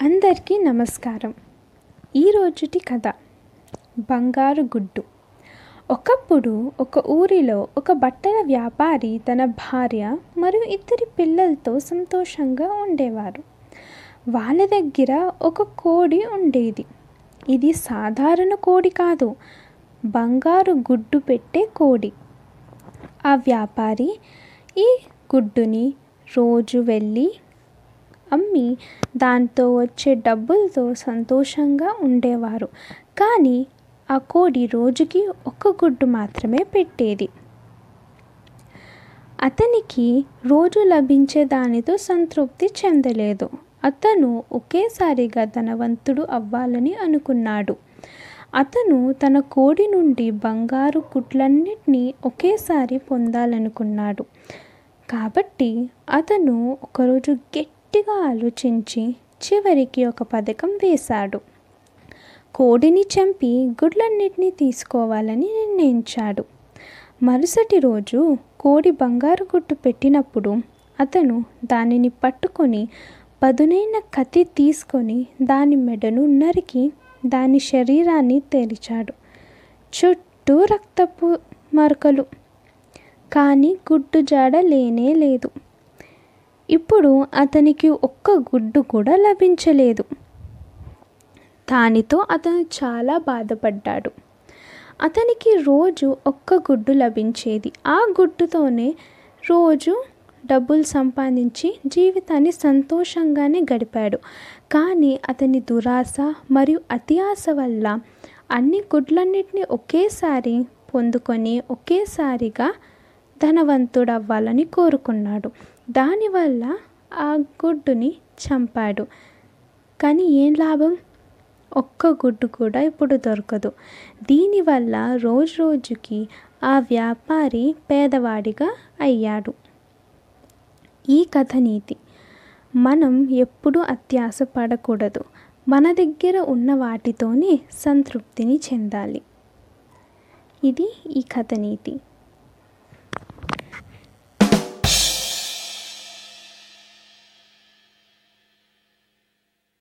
అందరికీ నమస్కారం. ఈరోజుటి కథ బంగారు గుడ్డు. ఒకప్పుడు ఒక ఊరిలో ఒక బట్టల వ్యాపారి తన భార్య మరియు ఇద్దరి పిల్లలతో సంతోషంగా ఉండేవారు. వాళ్ళ దగ్గర ఒక కోడి ఉండేది. ఇది సాధారణ కోడి కాదు బంగారు గుడ్డు పెట్టే కోడి. ఆ వ్యాపారి ఈ గుడ్డుని రోజు వెళ్ళి అమ్మి దాంతో వచ్చే డబ్బులతో సంతోషంగా ఉండేవారు. కానీ ఆ కోడి రోజుకి ఒక్క గుడ్డు మాత్రమే పెట్టేది. అతనికి రోజు లభించే దానితో సంతృప్తి చెందలేదు. అతను ఒకేసారిగా ధనవంతుడు అవ్వాలని అనుకున్నాడు. అతను తన కోడి నుండి బంగారు గుడ్లన్నిటినీ ఒకేసారి పొందాలనుకున్నాడు. కాబట్టి అతను ఒకరోజు గట్టిగా ఆలోచించి చివరికి ఒక పథకం వేశాడు. కోడిని చంపి గుడ్లన్నిటినీ తీసుకోవాలని నిర్ణయించాడు. మరుసటి రోజు కోడి బంగారు గుడ్డు పెట్టినప్పుడు అతను దానిని పట్టుకొని పదునైన కత్తి తీసుకొని దాని మెడను నరికి దాని శరీరాన్ని తెరిచాడు చుట్టూ రక్తపు మరకలు. కానీ గుడ్డు జాడ లేనే లేదు. ఇప్పుడు అతనికి ఒక్క గుడ్డు కూడా లభించలేదు. దానితో అతను చాలా బాధపడ్డాడు. అతనికి రోజు ఒక్క గుడ్డు లభించేది. ఆ గుడ్డుతోనే రోజు డబ్బులు సంపాదించి జీవితాన్ని సంతోషంగానే గడిపాడు. కానీ అతని దురాశ మరియు అతి ఆశ వల్ల అన్ని గుడ్లన్నిటిని ఒకేసారి పొందుకొని ఒకేసారిగా ధనవంతుడు అవ్వాలని కోరుకున్నాడు. దానివల్ల ఆ గుడ్డుని చంపాడు. కానీ ఏం లాభం? ఒక్క గుడ్డు కూడా ఇప్పుడు దొరకదు. దీనివల్ల రోజు రోజుకి ఆ వ్యాపారి పేదవాడిగా అయ్యాడు. ఈ కథ నీతి. మనం ఎప్పుడూ అత్యాశ పడకూడదు. మన దగ్గర ఉన్న వాటితోనే సంతృప్తిని చెందాలి. ఇది ఈ కథ నీతి.